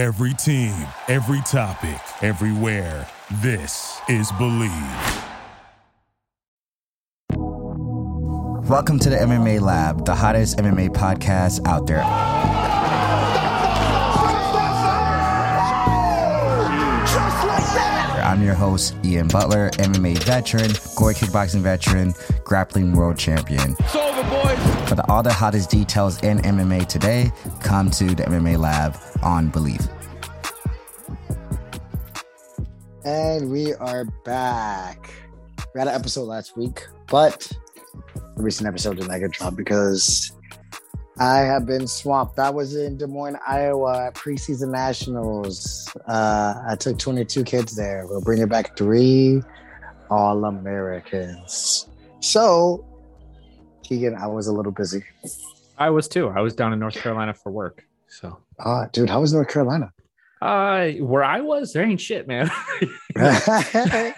Every team, every topic, everywhere. This is Believe. Welcome to the MMA Lab, the hottest MMA podcast out there. I'm your host, Ian Butler, MMA veteran, Glory kickboxing veteran, grappling world champion. For the, all the hottest details in MMA today, come to the MMA Lab on Believe. And we are back. We had an episode last week, but the recent episode did not get dropped because I have been swamped. I was in Des Moines, Iowa at preseason nationals. Uh, I took 22 kids there. We're bringing back three All Americans. So, Keegan, I was a little busy. I was too. I was down in North Carolina for work. So, Ah, dude, how was North Carolina? uh, where I was, there ain't shit, man.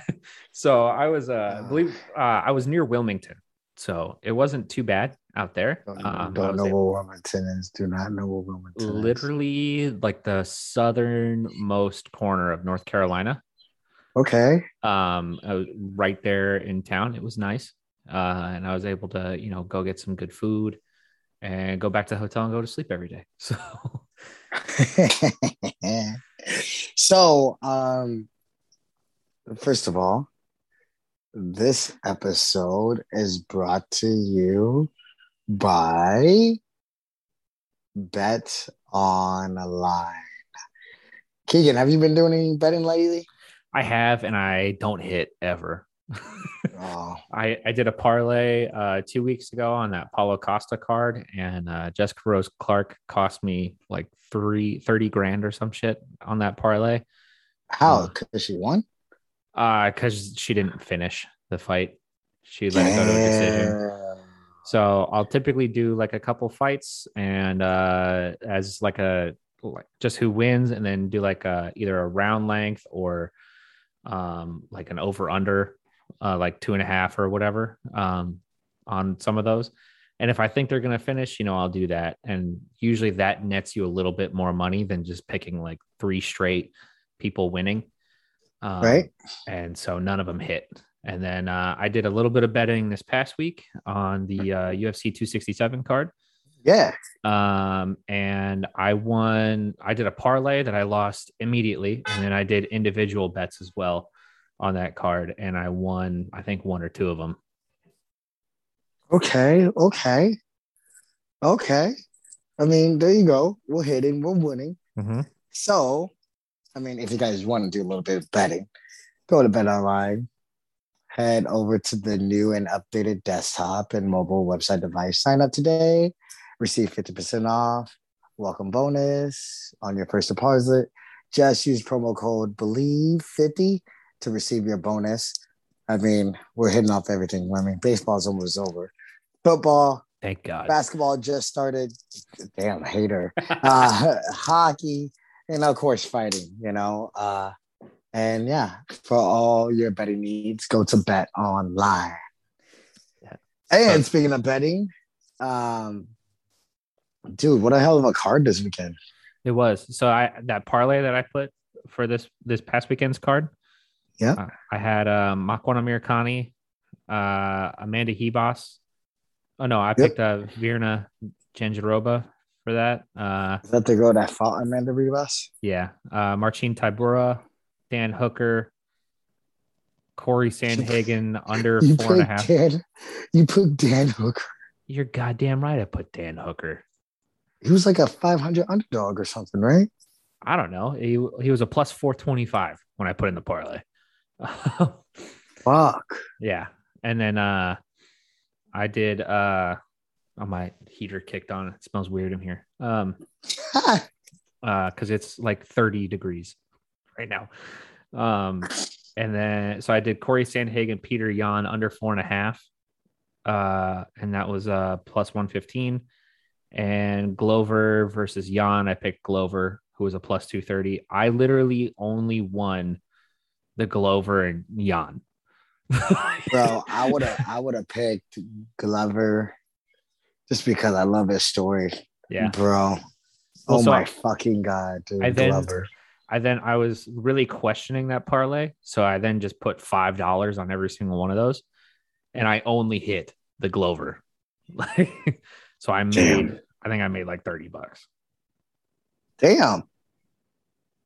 so I was, uh, I believe, uh, I was near Wilmington, so it wasn't too bad out there. don't Um, don't know able- what Wilmington is. Do not know what Wilmington is. literally like the southernmost corner of North Carolina. Okay. Um, I was right there in town. It was nice, uh, and I was able to, you know, go get some good food and go back to the hotel and go to sleep every day. So. so, um, first of all, this episode is brought to you by Bet Online. Keegan, have you been doing any betting lately? I have, and I don't hit ever. Oh, I, I did a parlay uh, two weeks ago on that Paulo Costa card, and uh, Jessica Rose Clark cost me like three, 30 grand or some shit on that parlay how? Uh, Because she won? because she didn't finish the fight. She let it go to a decision. So I'll typically do like a couple fights and uh, as like a like just who wins, and then do like a either a round length or um, like an over under, uh, like two and a half or whatever um, on some of those. And if I think they're gonna finish, you know, I'll do that. And usually that nets you a little bit more money than just picking like three straight people winning. Um, Right? and so none of them hit. And then uh, I did a little bit of betting this past week on the uh, UFC 267 card. Yeah. Um, and I won, I did a parlay that I lost immediately. And then I did individual bets as well on that card. And I won, I think, one or two of them. Okay. Okay. Okay. I mean, there you go. We're hitting, we're winning. Mm-hmm. So, I mean, if you guys want to do a little bit of betting, go to Bet Online, head over to the new and updated desktop and mobile website device. Sign up today, receive 50% off, welcome bonus on your first deposit. Just use promo code BELIEVE50 to receive your bonus. I mean, we're hitting off everything. I mean, baseball's almost over. Football, Thank God. basketball just started. Damn hater. Uh, hockey, and of course fighting. You know, uh, and yeah, for all your betting needs, go to Bet Online. Yeah. And speaking of betting, um, dude, what a hell of a card this weekend. It was. So I that parlay that I put for this this past weekend's card. Yeah. uh, I had um Makwan Amirkhani, uh Amanda Ribas. Oh no, I picked uh Virna Jandiroba for that. Uh Is that the girl that fought Amanda Ribas? yeah. Uh Marcin Tybura, Dan Hooker, Corey Sandhagen under You four and a half. Dan. You put Dan Hooker. You're goddamn right. I put Dan Hooker. He was like a 500 underdog or something, right? I don't know. He he was a plus four twenty five when I put in the parlay. Fuck. Yeah. And then uh I did uh oh my heater kicked on. It smells weird in here. Um uh because it's like 30 degrees right now. Um and then so I did Corey Sandhagen, Peter Yan under four and a half. Uh and that was uh plus 115. And Glover versus Yan, I picked Glover, who was a plus 230. I literally only won the Glover and Yan. bro i would have i would have picked glover just because i love his story Yeah. bro Oh Also, my fucking god, dude. I then- Glover. I then I was really questioning that parlay, so I then just put five dollars on every single one of those, and I only hit the Glover. Like, so I made, Damn. I think I made like thirty bucks. Damn.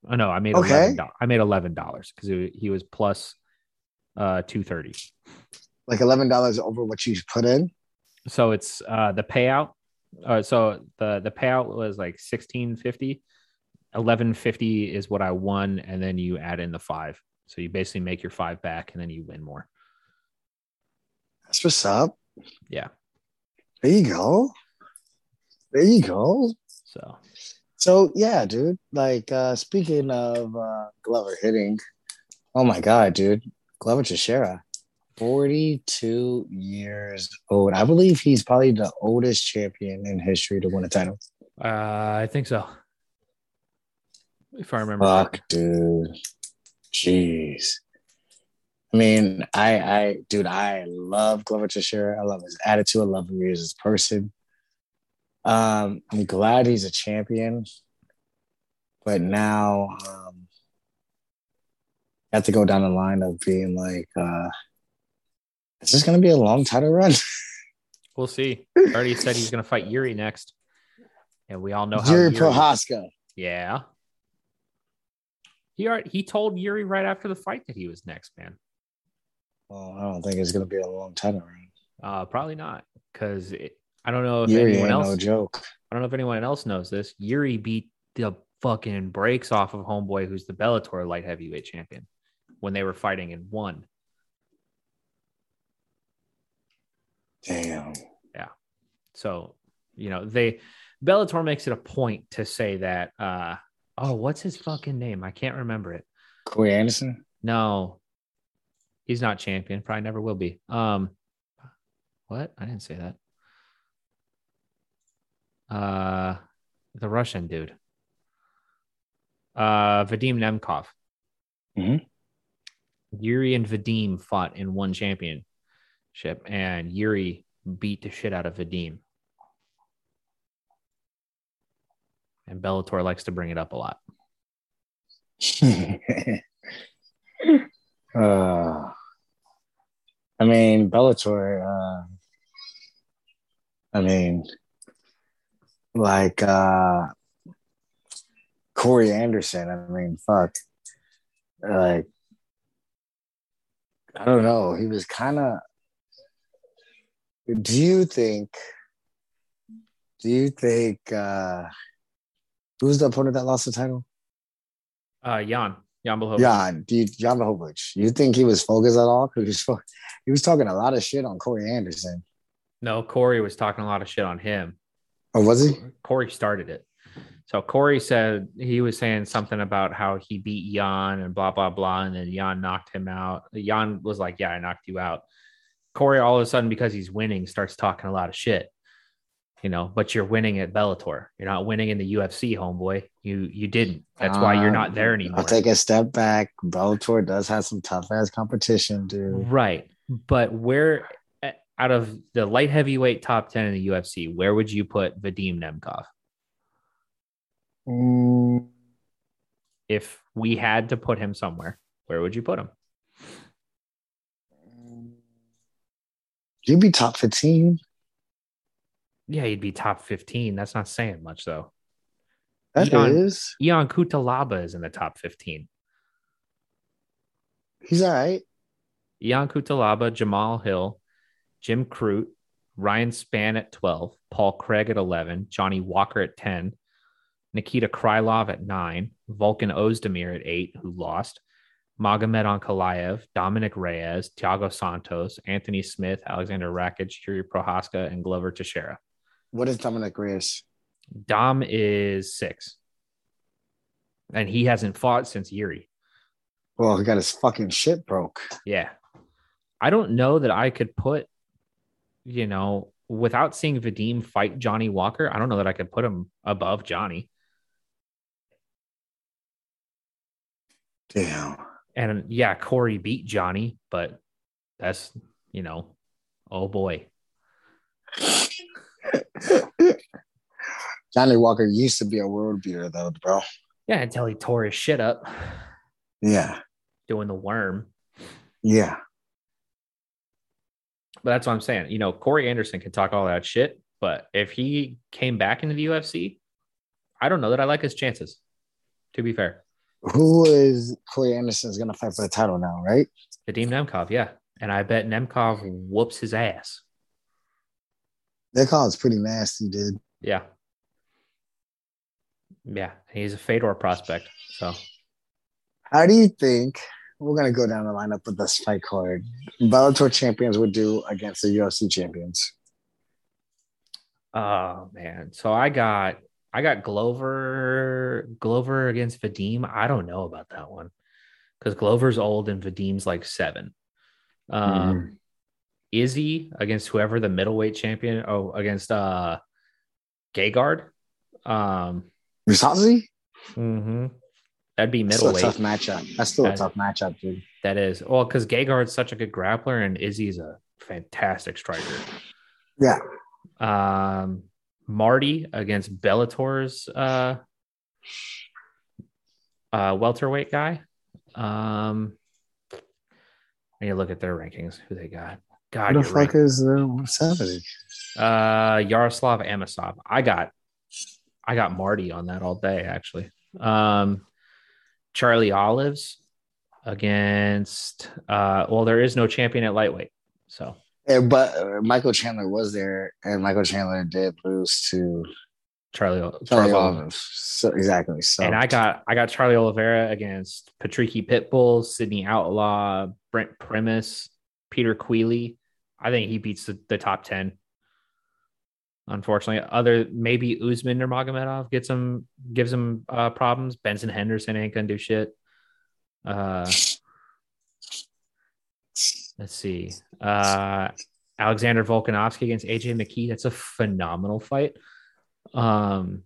Oh no, I made Okay. eleven. dollars. I made eleven dollars because he was plus uh two thirty. Like eleven dollars over what you put in. So it's uh the payout. Uh, so the the payout was like sixteen fifty. Eleven fifty is what I won, and then you add in the five. So you basically make your five back, and then you win more. That's what's up. Yeah. There you go. There you go. So So yeah, dude. Like uh speaking of uh Glover hitting, oh my god, dude. Glover Teixeira, 42 years old. I believe he's probably the oldest champion in history to win a title. uh, I think so. If I remember. Fuck, dude. Jeez. I mean, I, I, dude, I love Glover Teixeira. I love his attitude. I love who he is as a person. Um, I'm glad he's a champion, but now um, I have to go down the line of being like, uh, is this going to be a long title run? We'll see. Already said he's going to fight Yuri next, and we all know how Yuri Yuri. Prochazka. yeah. He already, he told Yuri right after the fight that he was next, man. Well, I don't think it's going to be a long title run. Uh, probably not, because I don't know if Yuri anyone else. no joke. I don't know if anyone else knows this. Yuri beat the fucking brakes off of Homeboy, who's the Bellator light heavyweight champion, when they were fighting and won. Damn. Yeah. So, you know, they Bellator makes it a point to say that uh oh, what's his fucking name? I can't remember it. Corey Anderson? No. He's not champion, probably never will be. Um what? I didn't say that. Uh the Russian dude. Uh Vadim Nemkov. Mhm. Yuri and Vadim fought in one championship and Yuri beat the shit out of Vadim. And Bellator likes to bring it up a lot. uh, I mean, Bellator. Uh, I mean, like uh, Corey Anderson. I mean, fuck. Like, I don't know. He was kind of. Do you think? Do you think? uh Who's the opponent that lost the title? Uh Jan, Jan Blachowicz. Yeah, do you, John Blachowicz. You think he was focused at all? He was, he was talking a lot of shit on Corey Anderson. No, Corey was talking a lot of shit on him. Oh, was he? Corey started it. So Corey said he was saying something about how he beat Jan and blah blah blah, and then Jan knocked him out. Jan was like, "Yeah, I knocked you out." Corey all of a sudden, because he's winning, starts talking a lot of shit. You know, but you're winning at Bellator. You're not winning in the UFC, homeboy. You you didn't. That's why you're ah, not there anymore. I'll take a step back. Bellator does have some tough ass competition, dude. Right. But where out of the light heavyweight top 10 in the UFC, where would you put Vadim Nemkov? Mm, If we had to put him somewhere, where would you put him? you'd be top 15. Yeah, he'd be top 15. That's not saying much though. That Eon- is. Ion Cutelaba is in the top 15. He's all right. Ion Cutelaba, Jamal Hill, Jim Crute, Ryan Spann at 12, Paul Craig at 11, Johnny Walker at 10, Nikita Krylov at 9, Volkan Oezdemir at 8, who lost, Magomed Ankalaev, Dominic Reyes, Thiago Santos, Anthony Smith, Alexander Rakic, Yuri Prochazka, and Glover Teixeira. What is Dominic Reyes? Dom is six. And he hasn't fought since Yuri. Well, he got his fucking shit broke. Yeah. I don't know that I could put, you know, without seeing Vadim fight Johnny Walker, I don't know that I could put him above Johnny. Damn. And yeah, Corey beat Johnny, but that's, you know, oh boy. Johnny Walker used to be a world beater, though, bro. Yeah, until he tore his shit up. Yeah. Doing the worm. Yeah. But that's what I'm saying. You know, Corey Anderson can talk all that shit, but if he came back into the UFC, I don't know that I like his chances, to be fair. Who is Corey Anderson's going to fight for the title now, right? Vadim Nemkov, yeah. And I bet Nemkov whoops his ass. That call is pretty nasty, dude. Yeah. Yeah. He's a Fedor prospect. So, how do you think we're going to go down the lineup with this fight card? Bellator champions would do against the UFC champions. Oh, man. So I got I got Glover Glover against Vadim. I don't know about that one because Glover's old and Vadim's like seven. Um, mm. Izzy against whoever the middleweight champion. Oh, against uh, Gegard. Um, Mousasi. Mm-hmm. That'd be middleweight. tough matchup. That's still that, a tough matchup, dude. That is. Well, because Gegard's such a good grappler and Izzy's a fantastic striker. Yeah. Um, Marty against Bellator's uh, uh, welterweight guy. Um, I need to look at their rankings. Who they got? God, who the fuck right. is the seventy? Uh, Yaroslav Amosov. I got, I got Marty on that all day actually. Um, Charlie Olives against. Uh, well, there is no champion at lightweight, so yeah, but Michael Chandler was there, and Michael Chandler did lose to Charlie Charlie Oliveira. So, exactly. So, and I got I got Charlie Oliveira against Patricky Pitbull, Sydney Outlaw, Brent Primus, Peter Queally. I think he beats the, the top ten. Unfortunately, other maybe Usman Nurmagomedov gets him gives him uh, problems. Benson Henderson ain't gonna do shit. Uh, Let's see. Uh, Alexander Volkanovski against AJ McKee. That's a phenomenal fight. Um,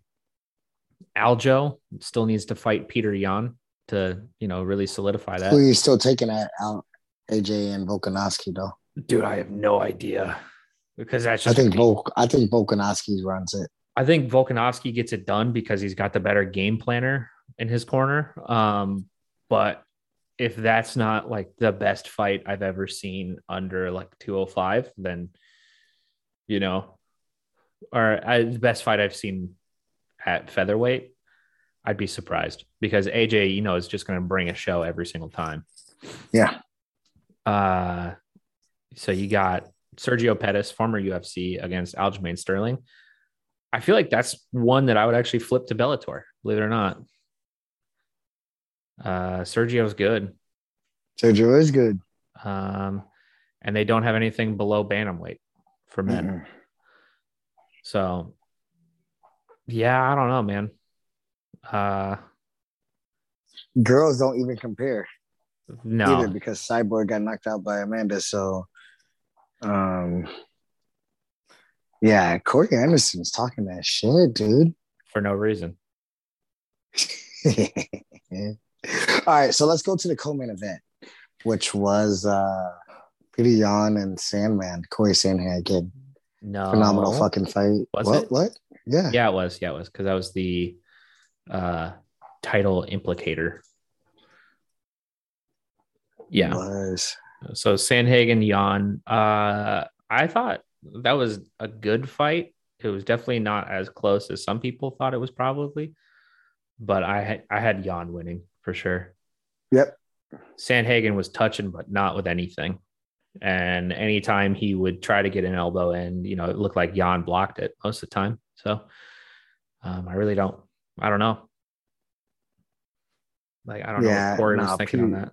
Aljo still needs to fight Peter Yan to, you know, really solidify that. Who are you still taking at Al- AJ and Volkanovski though? Dude, I have no idea because that's just. I think Volk. I think Volkanovski runs it. I think Volkanovski gets it done because he's got the better game planner in his corner. Um, but if that's not like the best fight I've ever seen under like 205, then you know, or uh, the best fight I've seen at featherweight, I'd be surprised because AJ, you know, is just going to bring a show every single time. Yeah. Uh, so you got Sergio Pettis, former UFC, against Aljamain Sterling. I feel like that's one that I would actually flip to Bellator, believe it or not. Uh, Sergio's good. Sergio is good. Um, and they don't have anything below bantamweight for men. Mm-hmm. So, yeah, I don't know, man. Uh, Girls don't even compare. No, either because Cyborg got knocked out by Amanda. So, um, yeah, Corey Anderson's talking that shit, dude, for no reason. All right, so let's go to the co-main event, which was uh Peter Yan and Sandman, Corey Sandhagen. No, phenomenal fucking fight. Was what? It? What? Yeah, yeah, it was. Yeah, it was because that was the uh title implicator. Yeah, so Sandhagen Yan. Uh, I thought that was a good fight. It was definitely not as close as some people thought it was probably, but I had I had Yan winning for sure. Yep. Sandhagen was touching, but not with anything. And anytime he would try to get an elbow in, you know, it looked like Yan blocked it most of the time. So um, I really don't, I don't know. Like, I don't yeah, know what Corey nah, was thinking Peter, on that.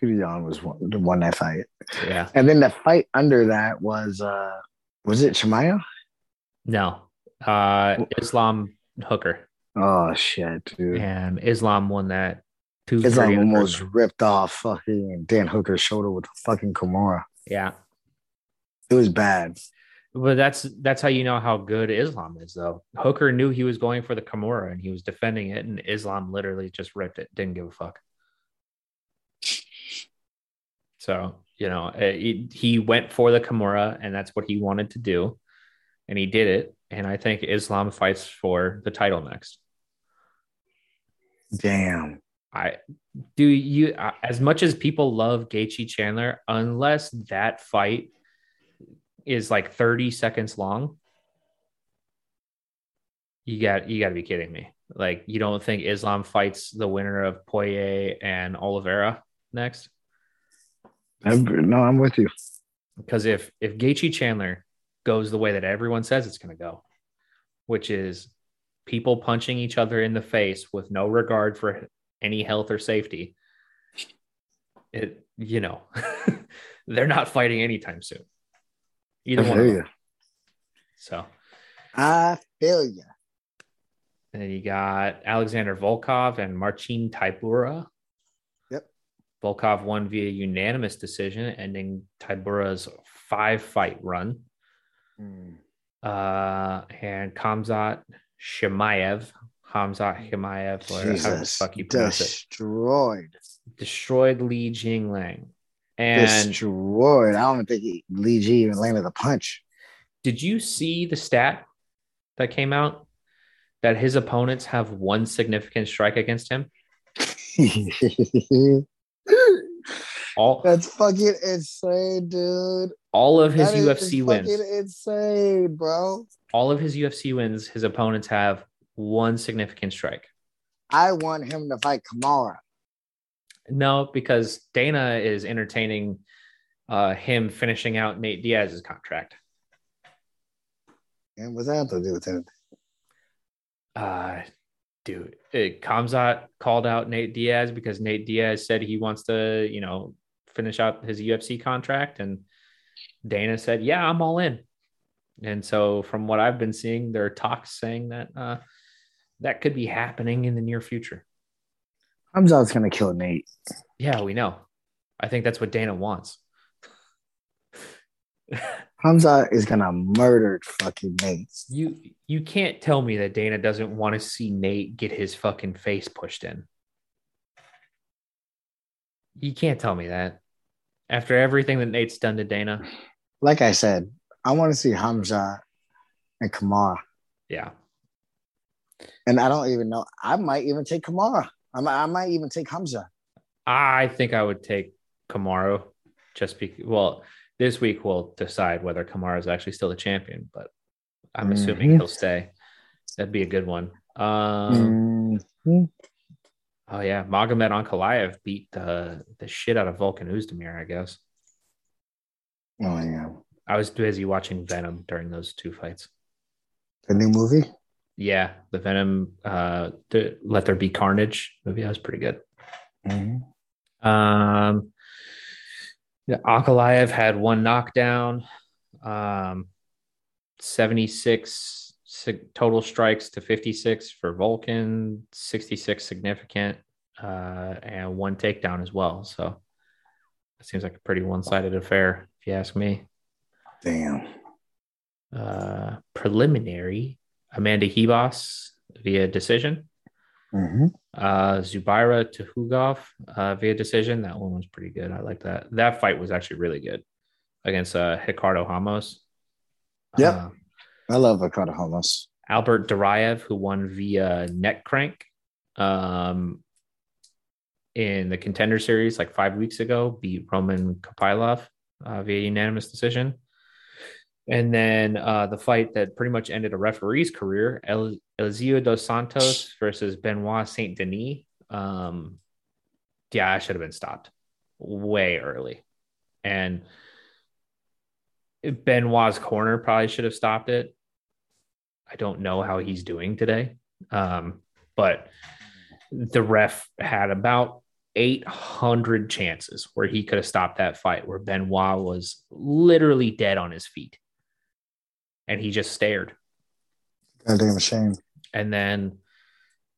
Peter Yan was one, won that fight. Yeah. And then the fight under that was, uh was it Chimaev? No. Uh Islam Hooker. Oh shit, dude. And Islam won that two. Islam almost ripped off fucking Dan Hooker's shoulder with fucking Kimura. Yeah. It was bad. But that's that's how you know how good Islam is, though. Hooker knew he was going for the Kimura and he was defending it, and Islam literally just ripped it, didn't give a fuck. So you know, he, he went for the Kimura, and that's what he wanted to do, and he did it, and I think Islam fights for the title next. Damn. I do you uh, as much as people love Gaethje Chandler, unless that fight is like 30 seconds long, you got you got to be kidding me. Like you don't think Islam fights the winner of Poirier and Oliveira next? I'm, no, I'm with you. Because if if Gaethje Chandler goes the way that everyone says it's going to go, which is people punching each other in the face with no regard for any health or safety, it you know they're not fighting anytime soon. Either I one. Of. You. So I feel you. And then you got Alexander Volkov and Marcin Tybura. Volkov won via unanimous decision, ending Tybura's five fight run. Mm. Uh, and Kamzat Chimaev, Hamzat Chimaev, or Jesus. how the fuck you pronounce destroyed. it. Destroyed Li Jingliang. And destroyed. I don't think he, Li Ji even landed a punch. Did you see the stat that came out that his opponents have one significant strike against him? all that's fucking insane, dude. All of his that UFC wins. Insane, bro. All of his UFC wins, his opponents have one significant strike. I want him to fight Kamaru. No, because Dana is entertaining uh, him finishing out Nate Diaz's contract. And what's that to do with it? Uh, dude, it, Kamzat called out Nate Diaz because Nate Diaz said he wants to, you know, finish out his UFC contract, and Dana said, "Yeah, I'm all in." And so, from what I've been seeing, there are talks saying that uh, that could be happening in the near future. Kamzat's gonna kill Nate. Yeah, we know. I think that's what Dana wants. Hamza is gonna murder fucking Nate. You you can't tell me that Dana doesn't want to see Nate get his fucking face pushed in. You can't tell me that. After everything that Nate's done to Dana. Like I said, I want to see Hamza and Kamaru. Yeah. And I don't even know. I might even take Kamaru. I might, I might even take Hamza. I think I would take Kamaru just because, well, this week we'll decide whether Kamaru is actually still the champion, but I'm assuming mm-hmm. he'll stay. That'd be a good one. Um, mm-hmm. Oh yeah, Magomed Ankalaev beat the the shit out of Volkan Oezdemir, I guess. Oh yeah. I was busy watching Venom during those two fights. The new movie? Yeah, the Venom uh the Let There Be Carnage movie. That was pretty good. Mm-hmm. Um yeah, Ankalaev had one knockdown, um, 76 total strikes to 56 for Volkan, 66 significant, uh, and one takedown as well. So it seems like a pretty one sided affair, if you ask me. Damn. Uh, preliminary Amanda Ribas via decision. Mm-hmm. Uh, Zubaira Tukhugov uh, via decision. That one was pretty good. I like that. That fight was actually really good against uh, Ricardo Ramos. Yep. Uh, I love Ramos. Albert Duraev, who won via neck crank um, in the contender series like five weeks ago, beat Roman Kopylov uh, via unanimous decision. And then uh, the fight that pretty much ended a referee's career, El- Elizeu dos Santos versus Benoit Saint Denis. Um, yeah, I should have been stopped way early. And Benoit's corner probably should have stopped it. I don't know how he's doing today. Um, but the ref had about 800 chances where he could have stopped that fight, where Benoit was literally dead on his feet and he just stared. Goddamn shame. And then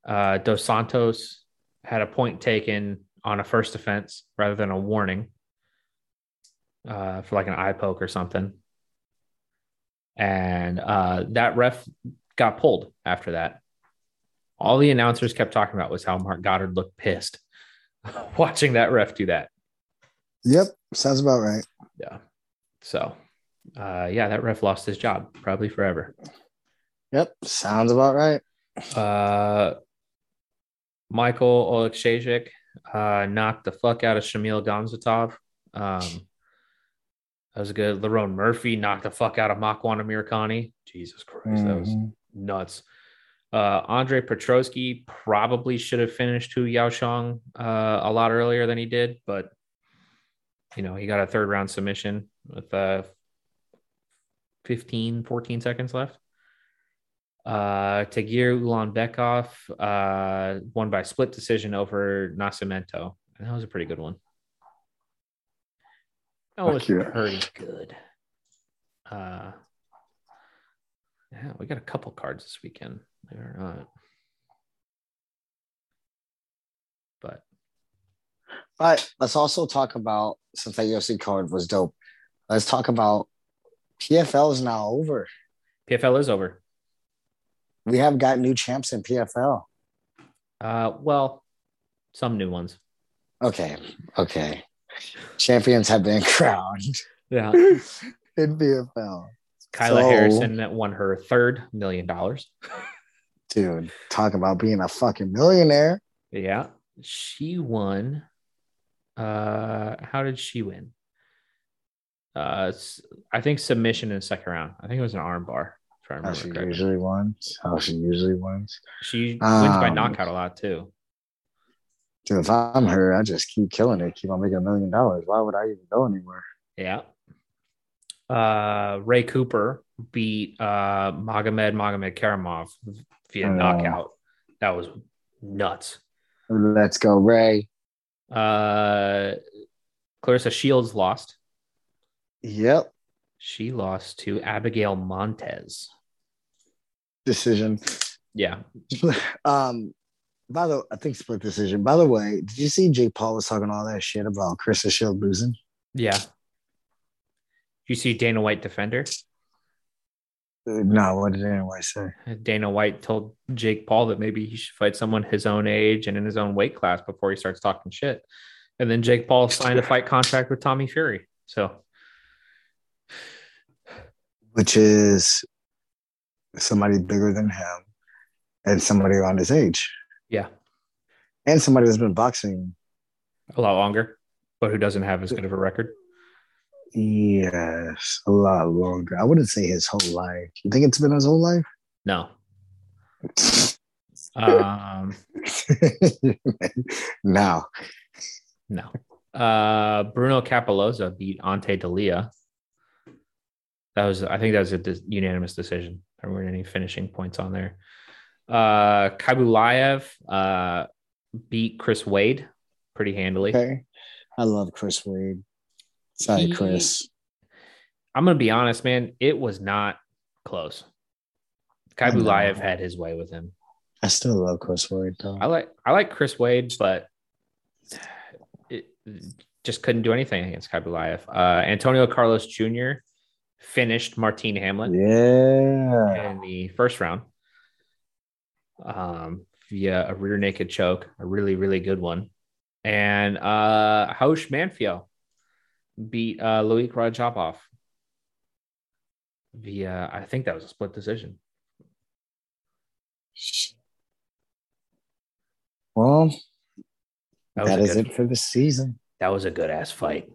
uh, Dos Santos had a point taken on a first offense rather than a warning uh, for like an eye poke or something. And uh, that ref got pulled after that. All the announcers kept talking about was how Marc Goddard looked pissed watching that ref do that. Yep, sounds about right. Yeah. So uh, yeah, that ref lost his job probably forever. Yep, sounds about right. Uh, Michael Oleksiejczuk uh, knocked the fuck out of Shamil Gamzatov. Um, that was good. Lerone Murphy knocked the fuck out of Makwan Amirkhani. Jesus Christ, that was Mm-hmm. nuts. Uh, Andre Petroski probably should have finished Hu Yaozong uh, a lot earlier than he did, but you know, he got a third round submission with uh, 15, 14 seconds left. Uh, Tagir Ulanbekov uh, won by split decision over Nascimento. And that was a pretty good one. That Fuck was pretty good. Uh, yeah, we got a couple cards this weekend. Believe it not. But But let's also talk about since that UFC card was dope. Let's talk about PFL is now over. PFL is over. We have got new champs in PFL. Uh, well, some new ones. Okay, okay. Champions have been crowned Yeah. in PFL. Kayla So- Harrison that won her third million dollars. Dude, talk about being a fucking millionaire. Yeah. She won. Uh, how did she win? Uh, I think submission in the second round. I think it was an arm bar. I How she correctly. usually wins. How she usually wins. She wins by Um, knockout a lot too. If I'm her, I just keep killing it, keep on making a million dollars. Why would I even go anywhere? Yeah. Uh, Ray Cooper beat uh, Magomed Magomed Karamov via Oh. knockout. That was nuts. Let's go, Ray. Uh, Claressa Shields lost. Yep. She lost to Abigail Montes. Decision. Yeah. um, by the I think split decision. By the way, did you see Jake Paul was talking all that shit about Krista Shield losing? Yeah. You see Dana White defender? Uh, No, what did anyone say? Dana White told Jake Paul that maybe he should fight someone his own age and in his own weight class before he starts talking shit. And then Jake Paul signed a fight contract with Tommy Fury. So Which is somebody bigger than him and somebody around his age. Yeah, And somebody that's been boxing. a lot longer, but who doesn't have as good of a record? Yes, a lot longer. I wouldn't say his whole life. You think it's been his whole life? No. Um, no. no. Uh, Bruno Cappelozza beat Ante Delija. That was, I think that was a dis- unanimous decision. There weren't any finishing points on there. Uh, Khaybulaev uh, beat Chris Wade pretty handily. Okay. I love Chris Wade. Sorry, He- Chris. I'm gonna be honest, man. It was not close. Khaybulaev had his way with him. I still love Chris Wade though. I like I like Chris Wade, but it just couldn't do anything against Khaybulaev. Uh, Antonio Carlos Jr. finished Marthin Hamlet. Yeah. in the first round um, via a rear naked choke, a really really good one. And uh, Raush Manfio beat uh, Loik Radzhabov via I think that was a split decision. Well, That that is good- it for the season. That was a good ass fight.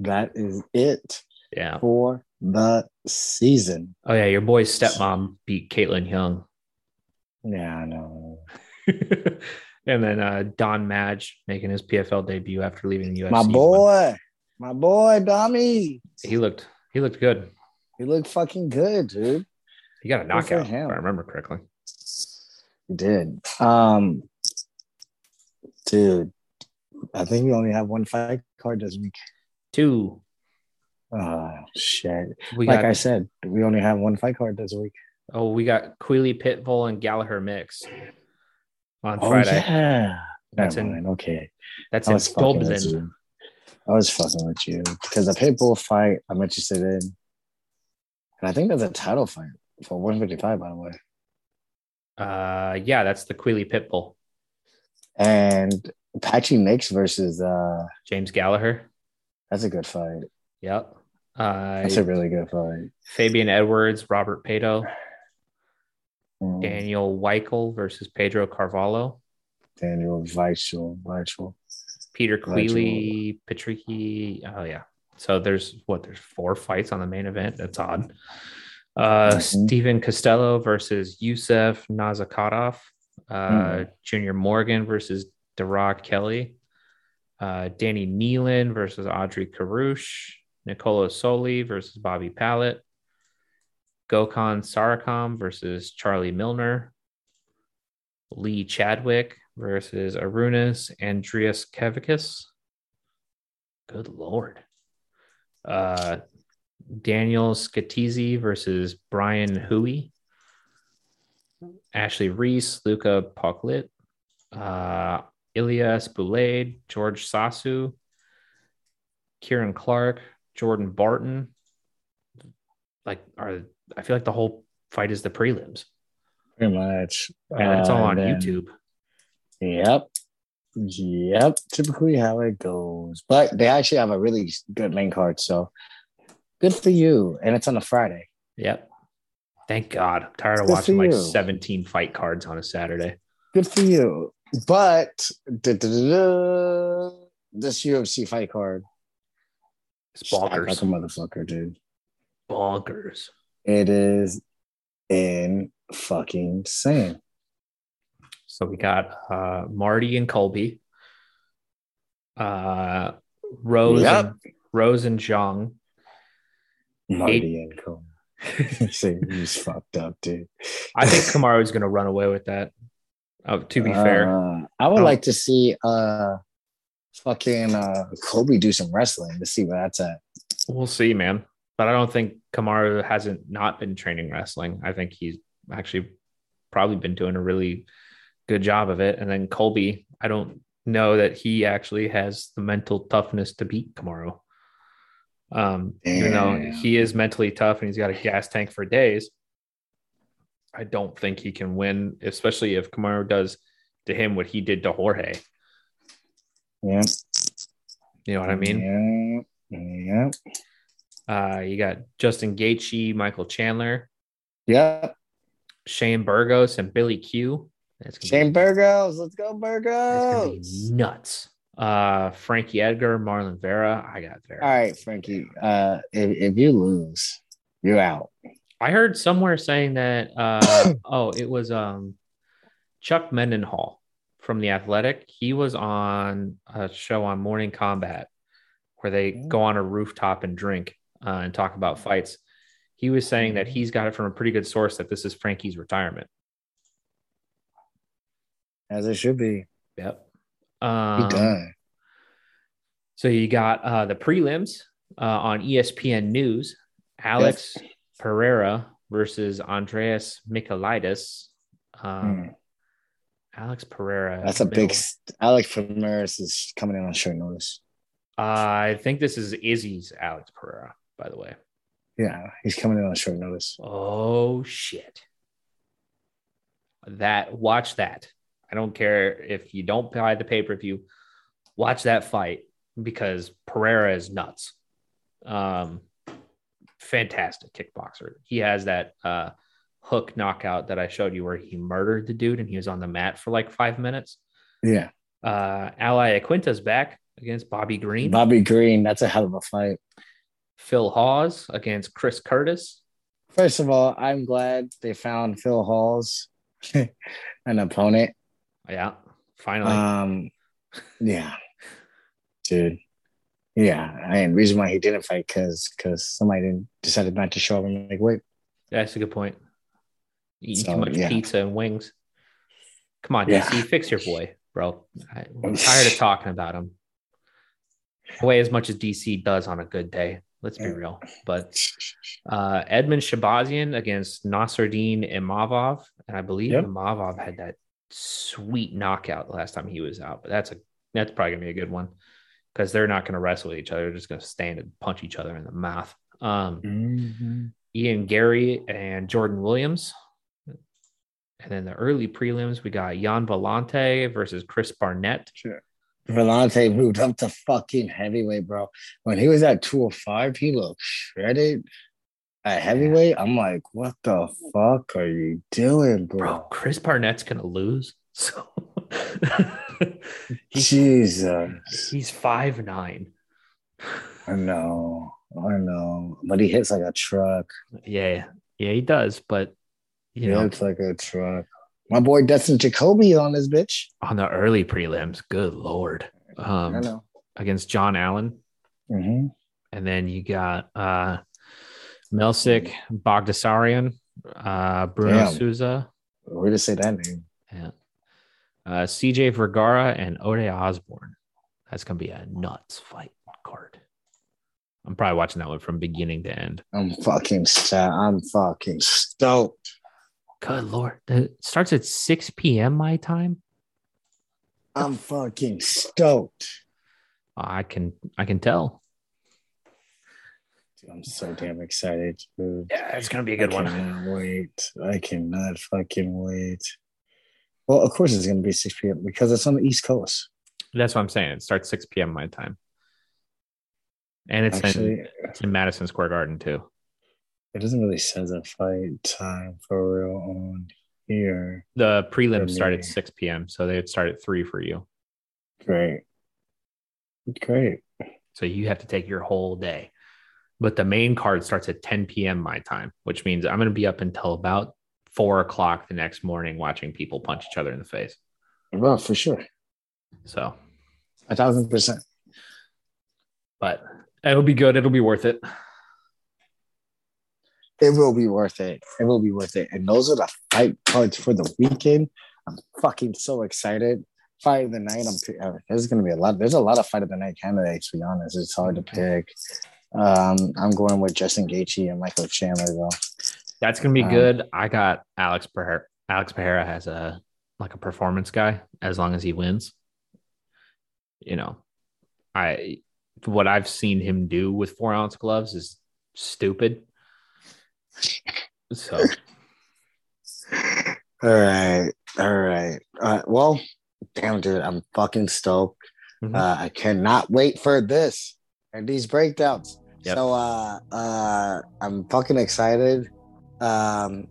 That is it Yeah. for the season. Oh yeah, your boy's stepmom beat Kaitlin Young. Yeah, I know. and then uh, Don Madge making his PFL debut after leaving the UFC. My boy, my boy, Dommy. He looked he looked good. He looked fucking good, dude. He got a knockout, if. I remember correctly. He did. Um, dude, I think we only have one fight card this week. Two. Oh shit! We like got I said, we only have one fight card this week. Oh we got Queally Pitbull and Gallagher mix on Oh Friday. yeah, That's Never in- mind. Okay, That's I in was fucking with Dublin. I was fucking with you because the Pitbull fight I'm interested in, and I think that's a title fight for 155, by the way. Uh yeah, that's the Queally Pitbull. And Patchy Mix versus uh, James Gallagher. that's a good fight. Yep. Uh That's a really good fight. Fabian Edwards, Robert Pato. Mm. Daniel Weichel versus Pedro Carvalho. Daniel Weichel, Weichel. Peter Queally, Patricky. Oh yeah. So there's what? There's four fights on the main event. That's odd. Uh, mm-hmm. Stephen Costello versus Yusef Nazakatov. Uh, mm. Junior Morgan versus Derek Kelly. Uh, Danny Nealon versus Audrey Karush. Nicola Soli versus Bobby Pallett. Gokhan Sarakam versus Charlie Milner. Lee Chadwick versus Arunas Andreas Kevikis. Good lord. Uh, Daniel Scatizzi versus Brian Huey. Ashley Reese, Luca Poklit, uh, Boulade, George Sasu, Kieran Clark, Jordan Barton. Like, are I feel like the whole fight is the prelims. Pretty much. And it's all uh, on then, YouTube. Yep. Yep. Typically how it goes. But they actually have a really good main card. So good for you. And it's on a Friday. Yep. Thank God. I'm tired of good watching like 17 fight cards on a Saturday. Good for you. But this UFC fight card. It's bonkers. Like a motherfucker, dude. Bonkers. It is in fucking insane. So we got uh, Marty and Colby, uh, Rose, yep. and, Rose and Zhang. Marty Eight. and Colby. he's fucked up, dude. I think Kamaru is going to run away with that. Oh, to be uh, fair, I would oh. like to see uh, fucking uh, Colby do some wrestling to see where that's at. We'll see, man but I don't think Kamaru hasn't not been training wrestling. I think he's actually probably been doing a really good job of it. And then Colby, I don't know that he actually has the mental toughness to beat Kamaru. Um, even though he is mentally tough and he's got a gas tank for days, I don't think he can win, especially if Kamaru does to him what he did to Jorge. Yeah. You know what I mean? Yeah. Yeah. Uh, you got Justin Gaethje, Michael Chandler. Yep. Shane Burgos and Billy Q. That's Shane be, Burgos, let's go Burgos. nuts. Uh, Frankie Edgar, Marlon Vera. I got Vera. All right, Frankie. Uh, if, if you lose, you're out. I heard somewhere saying that. Uh, oh, it was um, Chuck Mindenhall from the Athletic. He was on a show on Morning Combat where they go on a rooftop and drink uh, and talk about fights. He was saying that he's got it from a pretty good source that this is Frankie's retirement. As it should be. Yep. Um, he done. So you got uh, the prelims uh, on ESPN News. Alex yes. Pereira versus Andreas Michailidis. Um, hmm. Alex Pereira. That's a big. Alex Pereira is coming in on short notice. Uh, I think this is Izzy's Alex Pereira by the way. Yeah, he's coming in on short notice. Oh shit. That watch that. I don't care if you don't buy the pay-per-view, watch that fight because Pereira is nuts. Um fantastic kickboxer. He has that uh hook knockout that I showed you where he murdered the dude and he was on the mat for like five minutes. Yeah. Uh Al Iaquinta's back against Bobby Green. Bobby Green, that's a hell of a fight. Phil Hawes against Chris Curtis. First of all, I'm glad they found Phil Hawes an opponent. Yeah, finally. Um, yeah, dude. Yeah, and reason why he didn't fight because because somebody didn't decided not to show up. I'm like, wait. Yeah, that's a good point. Eating so, too much yeah. pizza and wings. Come on, yeah. DC, fix your boy, bro. I'm tired of talking about him. Way as much as DC does on a good day. Let's be real. But uh, Edmen Shahbazyan against Nassourdine Imavov, and I believe yep. Imavov had that sweet knockout last time he was out. But that's a that's probably gonna be a good one because they're not gonna wrestle each other; they're just gonna stand and punch each other in the mouth. Um, mm-hmm. Ian Garry and Jordan Williams. And then the early prelims, we got Gian Villante versus Chris Barnett. Sure. Villante moved up to fucking heavyweight, bro. When he was at 205, he looked shredded. at heavyweight, I'm like, what the fuck are you doing, bro? bro Chris Barnett's gonna lose. So he's, Jesus. He's five nine. I know. I know. But he hits like a truck. Yeah. Yeah, he does. But you he know, hits like a truck. My boy Dustin Jacoby on his bitch. On the early prelims. Good lord. Um, I know. Against John Allen. Mm-hmm. And then you got uh Melsik Baghdasaryan, uh, Bruno Damn. Souza. Where to say that name? Yeah. Uh, CJ Vergara and Ode Osborne. That's gonna be a nuts fight card. I'm probably watching that one from beginning to end. I'm fucking st- I'm fucking stoked. Good lord. It starts at 6 p.m. my time. I'm fucking stoked. I can I can tell. I'm so damn excited. Dude. Yeah, it's gonna be a good one. I one. Wait, I cannot fucking wait. Well, of course it's gonna be 6 p.m. because it's on the East Coast. That's what I'm saying. It starts 6 p.m. my time, and it's Actually, in, it's in Madison Square Garden too. It doesn't really says a fight time for real on here. The prelims start at 6 p.m., so they'd start at three for you. Great, great. So you have to take your whole day but the main card starts at 10 p.m. my time, which means I'm going to be up until about four o'clock the next morning watching people punch each other in the face. Well, for sure. So, a thousand percent. But it'll be good. It'll be worth it. It will be worth it. It will be worth it. And those are the fight cards for the weekend. I'm fucking so excited. Fight of the night. I'm. Uh, there's going to be a lot. There's a lot of fight of the night candidates. To be honest, it's hard to pick. Um, I'm going with Justin Gaethje and Michael Chandler though. That's gonna be um, good. I got Alex Pereira. Alex Pereira has a like a performance guy as long as he wins. You know, I what I've seen him do with four ounce gloves is stupid. So, all right, all right. Uh, well, damn, dude, I'm fucking stoked. Mm-hmm. Uh, I cannot wait for this and these breakdowns. Yep. So uh, uh, I'm fucking excited. Um,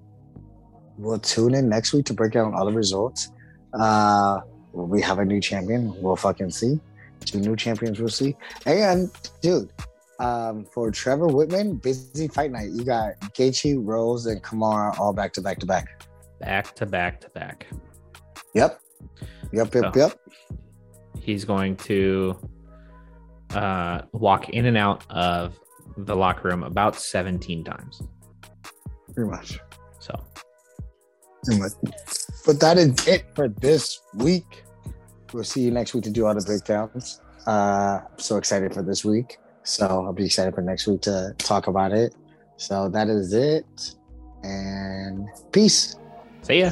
we'll tune in next week to break down all the results. Uh, we have a new champion. We'll fucking see. Two new champions. We'll see. And dude, um, for Trevor Wittman, busy fight night. You got Gaethje, Rose, and Kamaru all back to back to back. Back to back to back. Yep. Yep. Yep. So, yep. He's going to uh, walk in and out of the locker room about 17 times. Pretty much. So. Pretty much. But that is it for this week. We'll see you next week to do all the breakdowns. Uh, I'm so excited for this week. So I'll be excited for next week to talk about it. So that is it. And peace. See ya.